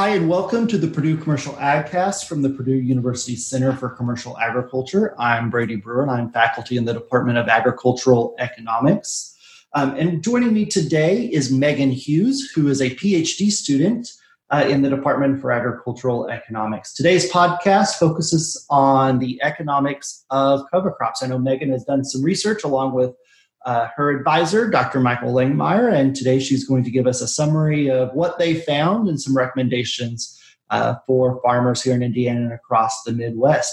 Hi, and welcome to the Purdue Commercial AgCast from the Purdue University Center for Commercial Agriculture. I'm Brady Brewer, and I'm faculty in the Department of Agricultural Economics. Um, and joining me today is Megan Hughes, who is a PhD student uh, in the Department for Agricultural Economics. Today's podcast focuses on the economics of cover crops. I know Megan has done some research along with uh, her advisor, Dr. Michael Langemeier, and today she's going to give us a summary of what they found and some recommendations uh, for farmers here in Indiana and across the Midwest.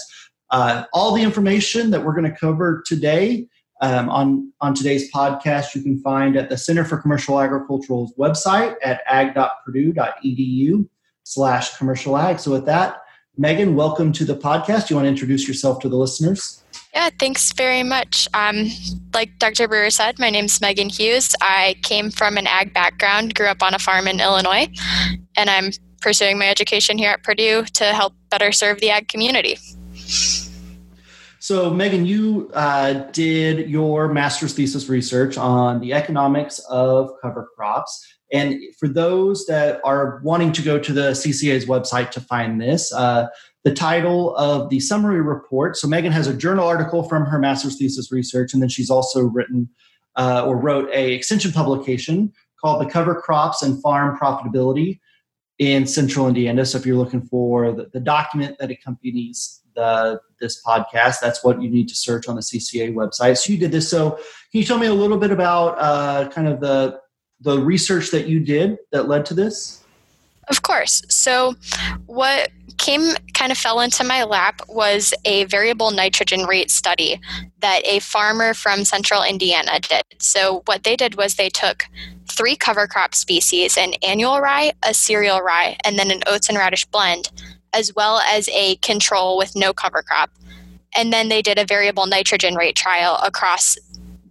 Uh, all the information that we're going to cover today um, on, on today's podcast you can find at the Center for Commercial Agricultural's website at ag.purdue.edu slash commercial ag. So with that, Megan, welcome to the podcast. You want to introduce yourself to the listeners? Yeah, thanks very much. Um, like Dr. Brewer said, my name is Megan Hughes. I came from an ag background, grew up on a farm in Illinois, and I'm pursuing my education here at Purdue to help better serve the ag community. So, Megan, you uh, did your master's thesis research on the economics of cover crops. And for those that are wanting to go to the CCA's website to find this, uh, the title of the summary report. So Megan has a journal article from her master's thesis research, and then she's also written uh, or wrote a extension publication called "The Cover Crops and Farm Profitability in Central Indiana." So if you're looking for the, the document that accompanies the, this podcast, that's what you need to search on the CCA website. So you did this. So can you tell me a little bit about uh, kind of the the research that you did that led to this? Of course. So, what came kind of fell into my lap was a variable nitrogen rate study that a farmer from central Indiana did. So, what they did was they took three cover crop species an annual rye, a cereal rye, and then an oats and radish blend, as well as a control with no cover crop. And then they did a variable nitrogen rate trial across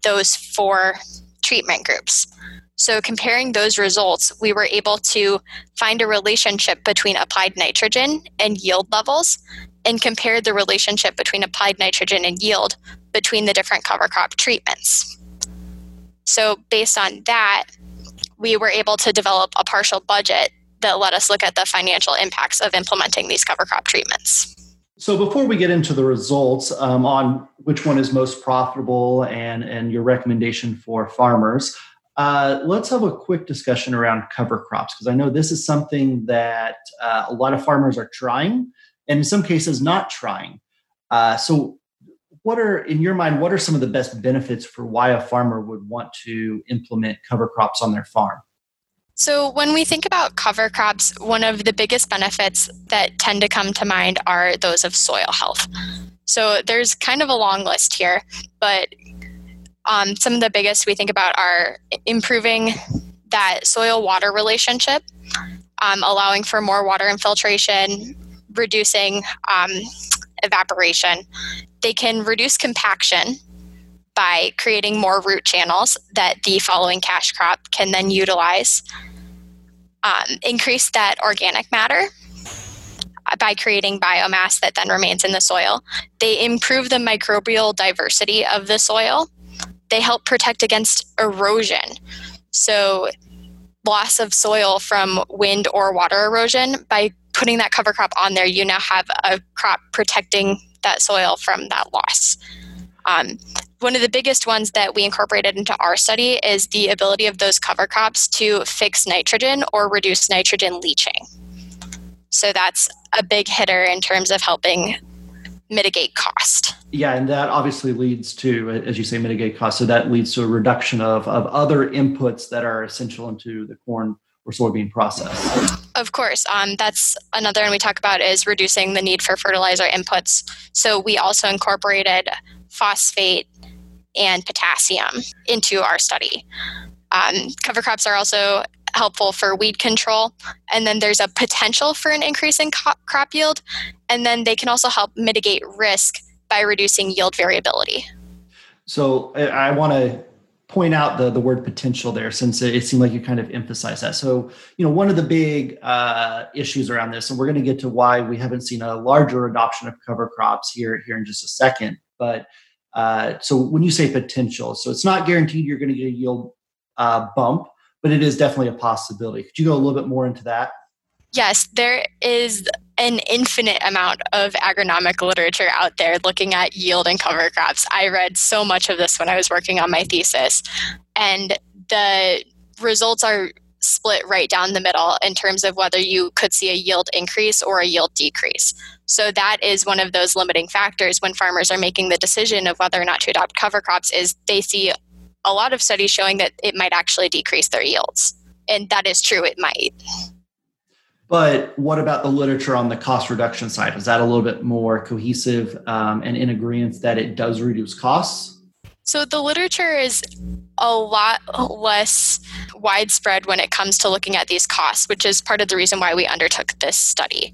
those four treatment groups. So, comparing those results, we were able to find a relationship between applied nitrogen and yield levels and compare the relationship between applied nitrogen and yield between the different cover crop treatments. So, based on that, we were able to develop a partial budget that let us look at the financial impacts of implementing these cover crop treatments. So before we get into the results um, on which one is most profitable and, and your recommendation for farmers, uh, let's have a quick discussion around cover crops because I know this is something that uh, a lot of farmers are trying, and in some cases not trying. Uh, so, what are in your mind? What are some of the best benefits for why a farmer would want to implement cover crops on their farm? So, when we think about cover crops, one of the biggest benefits that tend to come to mind are those of soil health. So, there's kind of a long list here, but um, some of the biggest we think about are improving that soil water relationship, um, allowing for more water infiltration, reducing um, evaporation. They can reduce compaction by creating more root channels that the following cash crop can then utilize. Um, increase that organic matter by creating biomass that then remains in the soil. They improve the microbial diversity of the soil they help protect against erosion. So, loss of soil from wind or water erosion, by putting that cover crop on there, you now have a crop protecting that soil from that loss. Um, one of the biggest ones that we incorporated into our study is the ability of those cover crops to fix nitrogen or reduce nitrogen leaching. So that's a big hitter in terms of helping mitigate cost. Yeah, and that obviously leads to, as you say, mitigate cost. So that leads to a reduction of, of other inputs that are essential into the corn or soybean process. Of course, um, that's another one we talk about is reducing the need for fertilizer inputs. So we also incorporated phosphate and potassium into our study. Um, cover crops are also helpful for weed control. And then there's a potential for an increase in crop yield. And then they can also help mitigate risk by reducing yield variability. So I want to point out the, the word potential there since it, seemed like you kind of emphasized that. So, you know, one of the big uh, issues around this, and we're going to get to why we haven't seen a larger adoption of cover crops here, here in just a second. But uh, so when you say potential, so it's not guaranteed you're going to get a yield uh, bump, but it is definitely a possibility. Could you go a little bit more into that? Yes, there is an infinite amount of agronomic literature out there looking at yield and cover crops. I read so much of this when I was working on my thesis, and the results are split right down the middle in terms of whether you could see a yield increase or a yield decrease. So that is one of those limiting factors when farmers are making the decision of whether or not to adopt cover crops is they see a lot of studies showing that it might actually decrease their yields. And that is true, it might. But what about the literature on the cost reduction side? Is that a little bit more cohesive um, and in agreement that it does reduce costs? So the literature is a lot less widespread when it comes to looking at these costs, which is part of the reason why we undertook this study.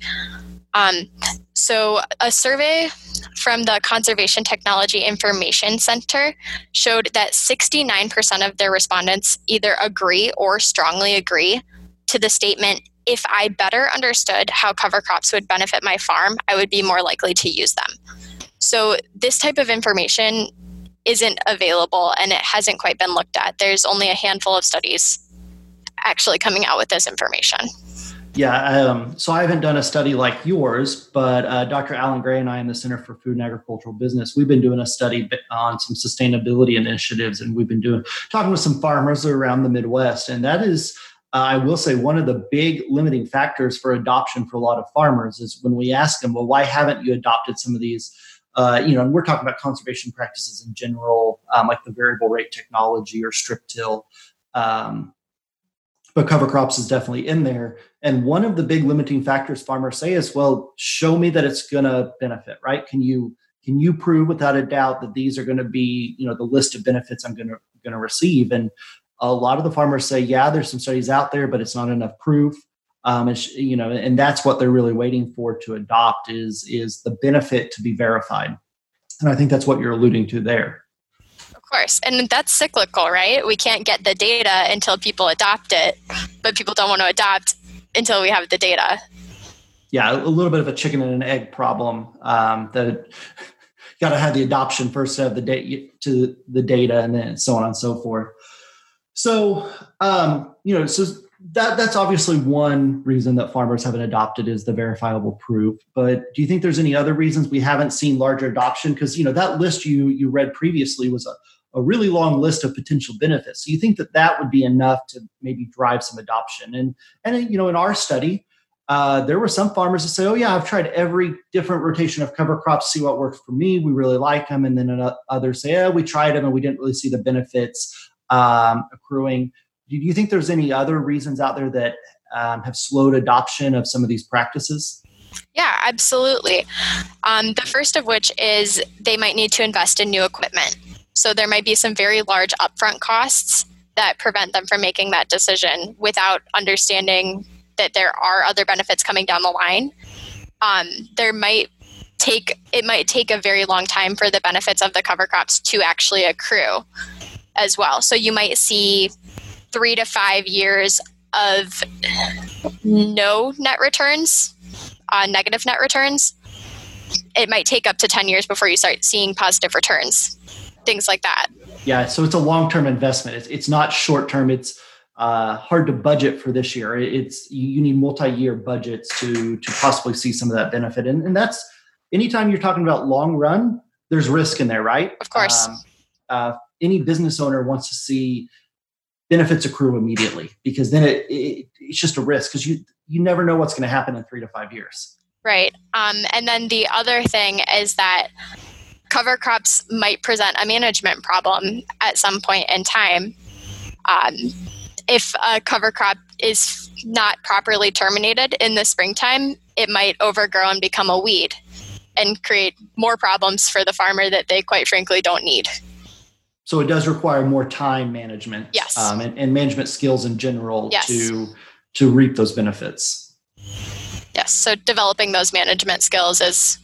Um, so, a survey from the Conservation Technology Information Center showed that 69% of their respondents either agree or strongly agree to the statement if I better understood how cover crops would benefit my farm, I would be more likely to use them. So, this type of information isn't available and it hasn't quite been looked at. There's only a handful of studies actually coming out with this information. Yeah, um, so I haven't done a study like yours, but uh, Dr. Alan Gray and I in the Center for Food and Agricultural Business, we've been doing a study on some sustainability initiatives, and we've been doing talking with some farmers around the Midwest, and that is. Uh, I will say one of the big limiting factors for adoption for a lot of farmers is when we ask them, well, why haven't you adopted some of these uh, you know, and we're talking about conservation practices in general, um, like the variable rate technology or strip till. Um, but cover crops is definitely in there. And one of the big limiting factors farmers say is, well, show me that it's going to benefit, right? Can you can you prove without a doubt that these are going to be, you know, the list of benefits I'm going to going to receive? And a lot of the farmers say, yeah, there's some studies out there, but it's not enough proof um, and, you know, and that's what they're really waiting for to adopt is is the benefit to be verified, and I think that's what you're alluding to there. Course, and that's cyclical, right? We can't get the data until people adopt it, but people don't want to adopt until we have the data. Yeah, a little bit of a chicken and an egg problem. Um, that got to have the adoption first to have the data to the data, and then so on and so forth. So, um, you know, so that that's obviously one reason that farmers haven't adopted is the verifiable proof but do you think there's any other reasons we haven't seen larger adoption because you know that list you you read previously was a, a really long list of potential benefits so you think that that would be enough to maybe drive some adoption and and you know in our study uh, there were some farmers that say oh yeah i've tried every different rotation of cover crops see what works for me we really like them and then others say yeah we tried them and we didn't really see the benefits um, accruing do you think there's any other reasons out there that um, have slowed adoption of some of these practices? Yeah, absolutely. Um, the first of which is they might need to invest in new equipment. So there might be some very large upfront costs that prevent them from making that decision without understanding that there are other benefits coming down the line. Um, there might take it might take a very long time for the benefits of the cover crops to actually accrue as well. So you might see three to five years of no net returns, uh, negative net returns. It might take up to 10 years before you start seeing positive returns, things like that. Yeah, so it's a long term investment. It's, it's not short term. It's uh, hard to budget for this year. It's you need multi year budgets to to possibly see some of that benefit, and, and that's anytime you're talking about long run, there's risk in there, right? Of course. Um, uh, any business owner wants to see benefits accrue immediately because then it, it it's just a risk because you you never know what's going to happen in three to five years. Right. Um, and then the other thing is that cover crops might present a management problem at some point in time. Um, if a cover crop is not properly terminated in the springtime, it might overgrow and become a weed and create more problems for the farmer that they quite frankly don't need so it does require more time management yes. Um, and, and, management skills in general yes. to to reap those benefits yes so developing those management skills is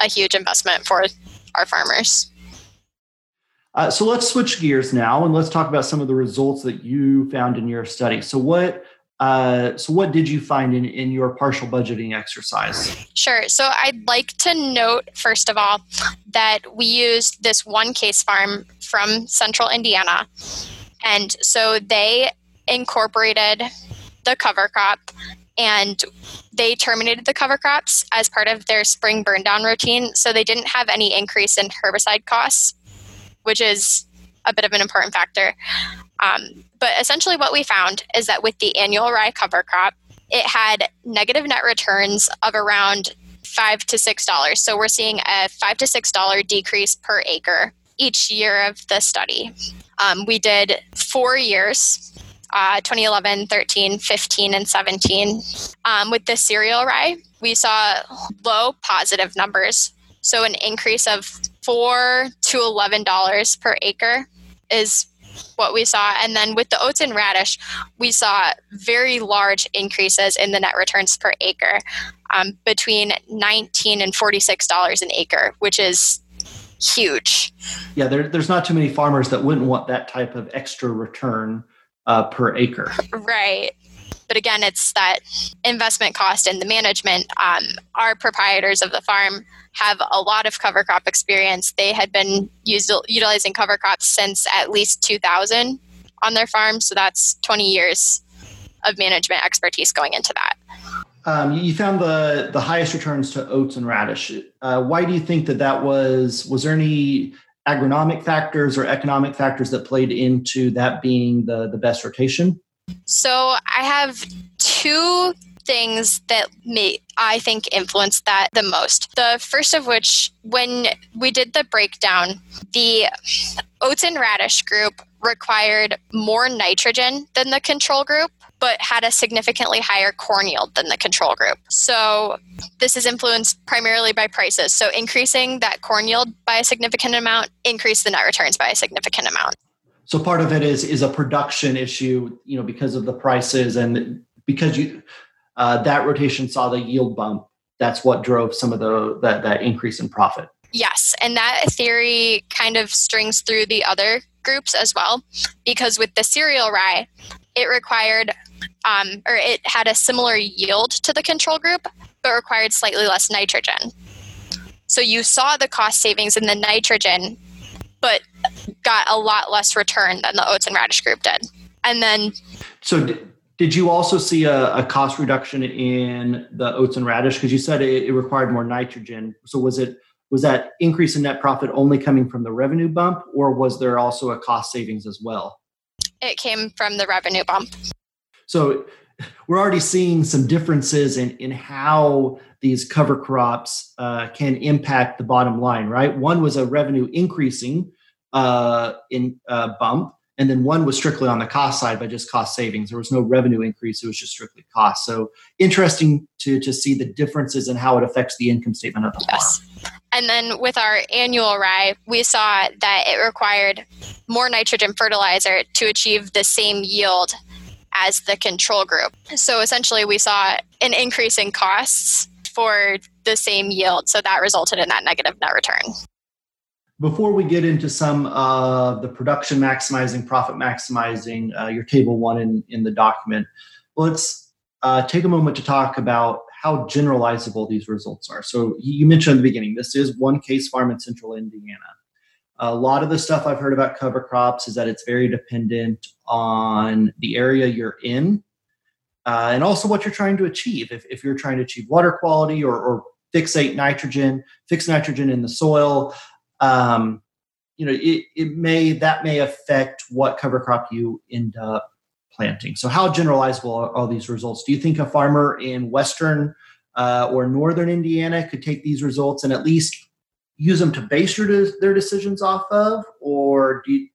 a huge investment for our farmers uh, so let's switch gears now and let's talk about some of the results that you found in your study so what uh, so what did you find in, in your partial budgeting exercise? Sure. So I'd like to note, first of all, that we used this one case farm from central Indiana. And so they incorporated the cover crop and they terminated the cover crops as part of their spring burn down routine. So they didn't have any increase in herbicide costs, which is a bit of an important factor. Um, but essentially, what we found is that with the annual rye cover crop, it had negative net returns of around five to six dollars. So we're seeing a five to six dollar decrease per acre each year of the study. Um, we did four years. Uh, 2011, 13, 15, and 17. Um, with the cereal rye, we saw low positive numbers. So, an increase of four to eleven dollars per acre is what we saw. And then with the oats and radish, we saw very large increases in the net returns per acre, um, between nineteen and forty six dollars an acre, which is huge. Yeah, there, there's not too many farmers that wouldn't want that type of extra return uh, per acre. Right. But again, it's that investment cost and the management. Um, our proprietors of the farm have a lot of cover crop experience. They had been used, utilizing cover crops since at least 2000 on their farm. So that's 20 years of management expertise going into that. Um, you found the the highest returns to oats and radish. Uh, why do you think that that was? Was there any agronomic factors or economic factors that played into that being the the best rotation? So I have two things that may I think influenced that the most. The first of which, when we did the breakdown, the oats and radish group required more nitrogen than the control group but had a significantly higher corn yield than the control group. So this is influenced primarily by prices. So increasing that corn yield by a significant amount increased the net returns by a significant amount. So part of it is is a production issue, you know, because of the prices and because you uh, that rotation saw the yield bump. That's what drove some of the that, that increase in profit. Yes, and that theory kind of strings through the other groups as well, because with the cereal rye, it required um, or it had a similar yield to the control group, but required slightly less nitrogen. So you saw the cost savings in the nitrogen, but got a lot less return than the oats and radish group did. And then. So did, did you also see a, a, cost reduction in the oats and radish? Because you said it, it required more nitrogen. So was it was that increase in net profit only coming from the revenue bump, or was there also a cost savings as well? It came from the revenue bump. So we're already seeing some differences in, in how these cover crops uh, can impact the bottom line, right? One was a revenue increasing uh, in uh, bump, and then one was strictly on the cost side by just cost savings. There was no revenue increase; it was just strictly cost. So interesting to to see the differences in how it affects the income statement of the yes. farm. And then with our annual rye, we saw that it required more nitrogen fertilizer to achieve the same yield as the control group. So essentially, we saw an increase in costs for the same yield. So that resulted in that negative net return. Before we get into some of the production maximizing, profit maximizing, uh, your table one in, in the document, let's uh, take a moment to talk about how generalizable these results are. So you mentioned in the beginning, this is one case farm in central Indiana. A lot of the stuff I've heard about cover crops is that it's very dependent on the area you're in uh, and also what you're trying to achieve. If, if you're trying to achieve water quality or, or fixate nitrogen, fix nitrogen in the soil, um, you know, it, it may that may affect what cover crop you end up planting. So, how generalizable are all these results? Do you think a farmer in western uh, or northern Indiana could take these results and at least use them to base your their decisions off of, or do you,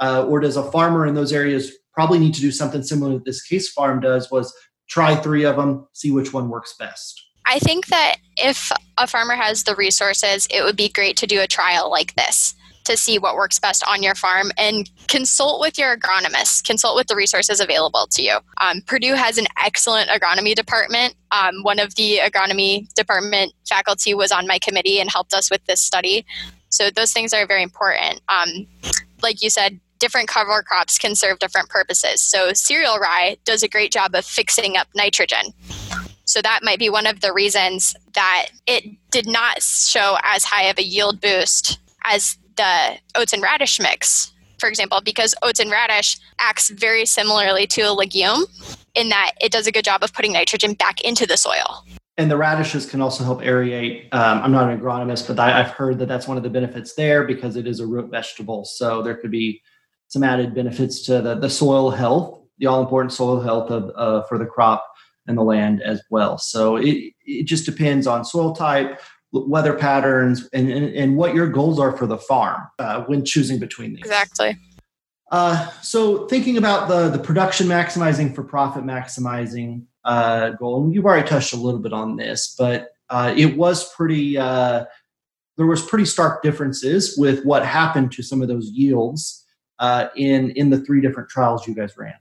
uh, or does a farmer in those areas probably need to do something similar that this case farm does? Was try three of them, see which one works best. I think that if a farmer has the resources, it would be great to do a trial like this to see what works best on your farm and consult with your agronomist, consult with the resources available to you. Um, Purdue has an excellent agronomy department. Um, one of the agronomy department faculty was on my committee and helped us with this study. So those things are very important. Um, like you said, different cover crops can serve different purposes. So cereal rye does a great job of fixing up nitrogen. So that might be one of the reasons that it did not show as high of a yield boost as the oats and radish mix, for example, because oats and radish acts very similarly to a legume. in that it does a good job of putting nitrogen back into the soil. And the radishes can also help aerate. Um, I'm not an agronomist, but I've heard that that's one of the benefits there because it is a root vegetable. So there could be some added benefits to the, the soil health, the all important soil health of uh, for the crop and the land as well. So it, it just depends on soil type, weather patterns, and, and, and what your goals are for the farm uh, when choosing between these. Exactly. Uh, so thinking about the the production maximizing for profit maximizing uh, goal, and you've already touched a little bit on this, but uh, it was pretty. Uh, there was pretty stark differences with what happened to some of those yields uh, in in the three different trials you guys ran.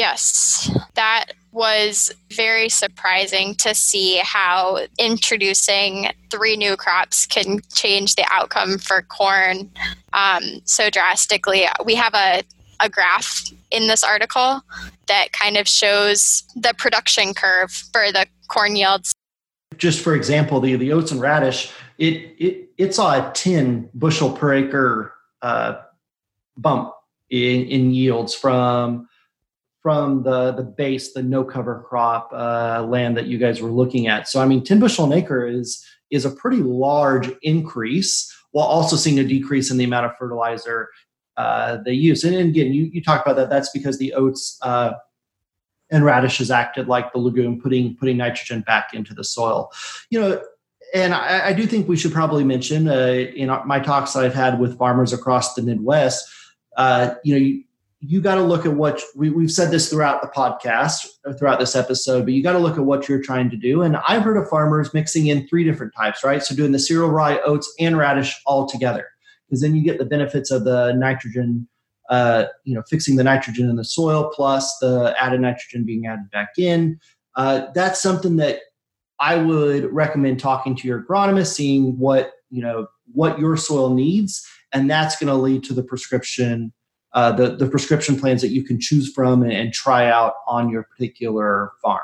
Yes, that was very surprising to see how introducing three new crops can change the outcome for corn um, so drastically. We have a, a graph in this article that kind of shows the production curve for the corn yields. Just for example, the, the oats and radish, it, it, it saw a 10 bushel per acre uh, bump in, in yields from from the the base, the no cover crop uh, land that you guys were looking at. So I mean, 10 bushel an acre is is a pretty large increase, while also seeing a decrease in the amount of fertilizer uh, they use. And, again, you you talk about that. That's because the oats uh, and radishes acted like the legume, putting putting nitrogen back into the soil. You know. And I, I do think we should probably mention uh, in my talks that I've had with farmers across the Midwest, uh, you know, you got to look at what we, we've said this throughout the podcast throughout this episode but you got to look at what you're trying to do. And i've heard of farmers mixing in three different types right? So doing the cereal rye oats and radish all together because then you get the benefits of the nitrogen uh, you know fixing the nitrogen in the soil plus the added nitrogen being added back in. Uh, that's something that i would recommend talking to your agronomist seeing what you know what your soil needs and that's going to lead to the prescription uh, the, the prescription plans that you can choose from and, and try out on your particular farm.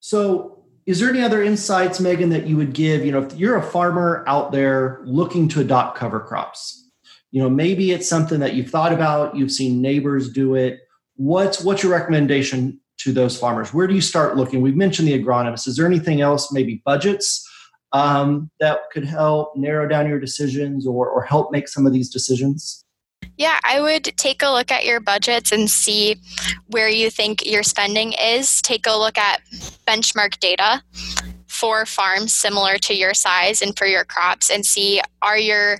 So, is there any other insights, Megan, that you would give? You know, if you're a farmer out there looking to adopt cover crops, you know, maybe it's something that you've thought about, you've seen neighbors do it. What's what's your recommendation to those farmers? Where do you start looking? We've mentioned the agronomist. Is there anything else, maybe budgets, um, that could help narrow down your decisions or, or help make some of these decisions? Yeah, I would take a look at your budgets and see where you think your spending is. Take a look at benchmark data for farms similar to your size and for your crops and see are your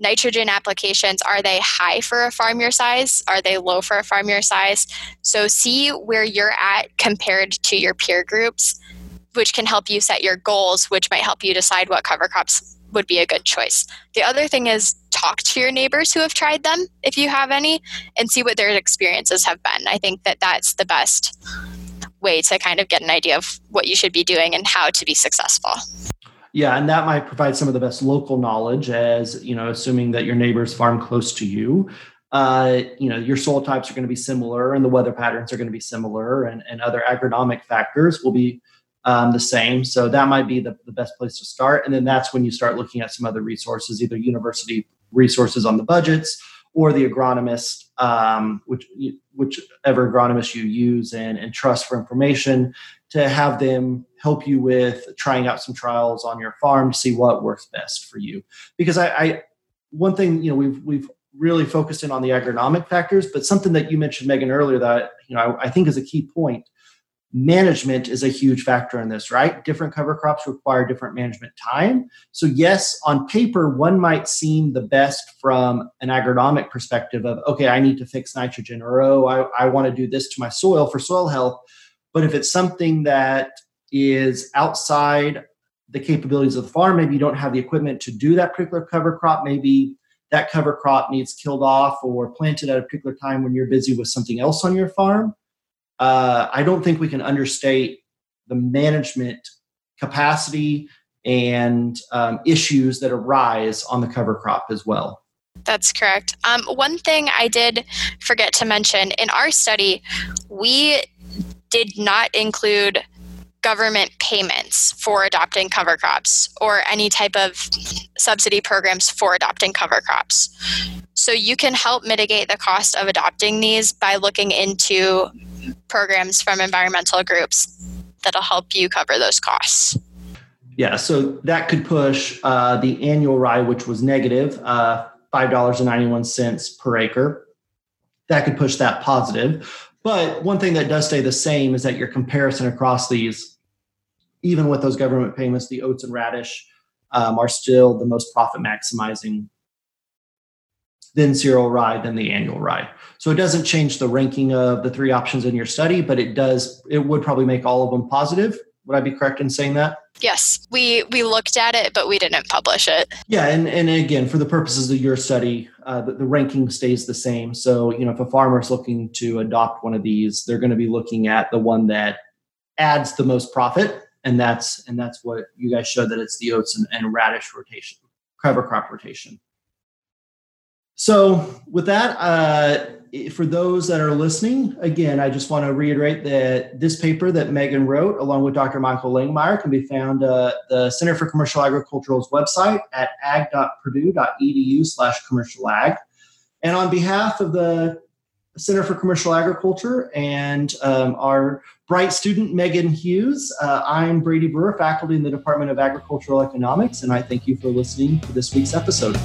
nitrogen applications are they high for a farm your size are they low for a farm your size so see where you're at compared to your peer groups which can help you set your goals which might help you decide what cover crops would be a good choice the other thing is talk to your neighbors who have tried them, if you have any, and see what their experiences have been. I think that that's the best way to kind of get an idea of what you should be doing and how to be successful. Yeah, and that might provide some of the best local knowledge as, you know, assuming that your neighbors farm close to you. Uh, you know, your soil types are going to be similar and the weather patterns are going to be similar and, and other agronomic factors will be um, the same. So that might be the, the best place to start. And then that's when you start looking at some other resources, either university resources on the budgets or the agronomist, um, which whichever agronomist you use and, and trust for information, to have them help you with trying out some trials on your farm to see what works best for you. Because I, I one thing you know we've we've really focused in on the agronomic factors, but something that you mentioned, Megan, earlier that you know I, I think is a key point management is a huge factor in this, right? Different cover crops require different management time. So, yes, on paper, one might seem the best from an agronomic perspective of, okay, I need to fix nitrogen, or oh, I, I want to do this to my soil for soil health. But if it's something that is outside the capabilities of the farm, maybe you don't have the equipment to do that particular cover crop, maybe that cover crop needs killed off or planted at a particular time when you're busy with something else on your farm uh, I don't think we can understate the management capacity and um, issues that arise on the cover crop as well. That's correct. Um, one thing I did forget to mention in our study, we did not include government payments for adopting cover crops or any type of subsidy programs for adopting cover crops. So you can help mitigate the cost of adopting these by looking into programs from environmental groups that'll help you cover those costs. Yeah, so that could push uh, the annual rye, which was negative, uh, $5.91 per acre. That could push that positive. But one thing that does stay the same is that your comparison across these, even with those government payments, the oats and radish um, are still the most profit maximizing then cereal rye, then the annual rye. So it doesn't change the ranking of the three options in your study, but it does, it would probably make all of them positive. Would I be correct in saying that? Yes, we we looked at it, but we didn't publish it. Yeah, and and again, for the purposes of your study, uh, the, the ranking stays the same. So you know, if a farmer is looking to adopt one of these, they're going to be looking at the one that adds the most profit, and that's and that's what you guys showed that it's the oats and, and radish rotation, cover crop rotation. So, with that, uh, for those that are listening, again, I just want to reiterate that this paper that Megan wrote, along with Dr. Michael Langemeier, can be found uh, the Center for Commercial Agricultural's website at ag.purdue.edu/slash commercial ag. And on behalf of the Center for Commercial Agriculture and um, our bright student Megan Hughes, uh, I'm Brady Brewer, faculty in the Department of Agricultural Economics, and I thank you for listening to this week's episode.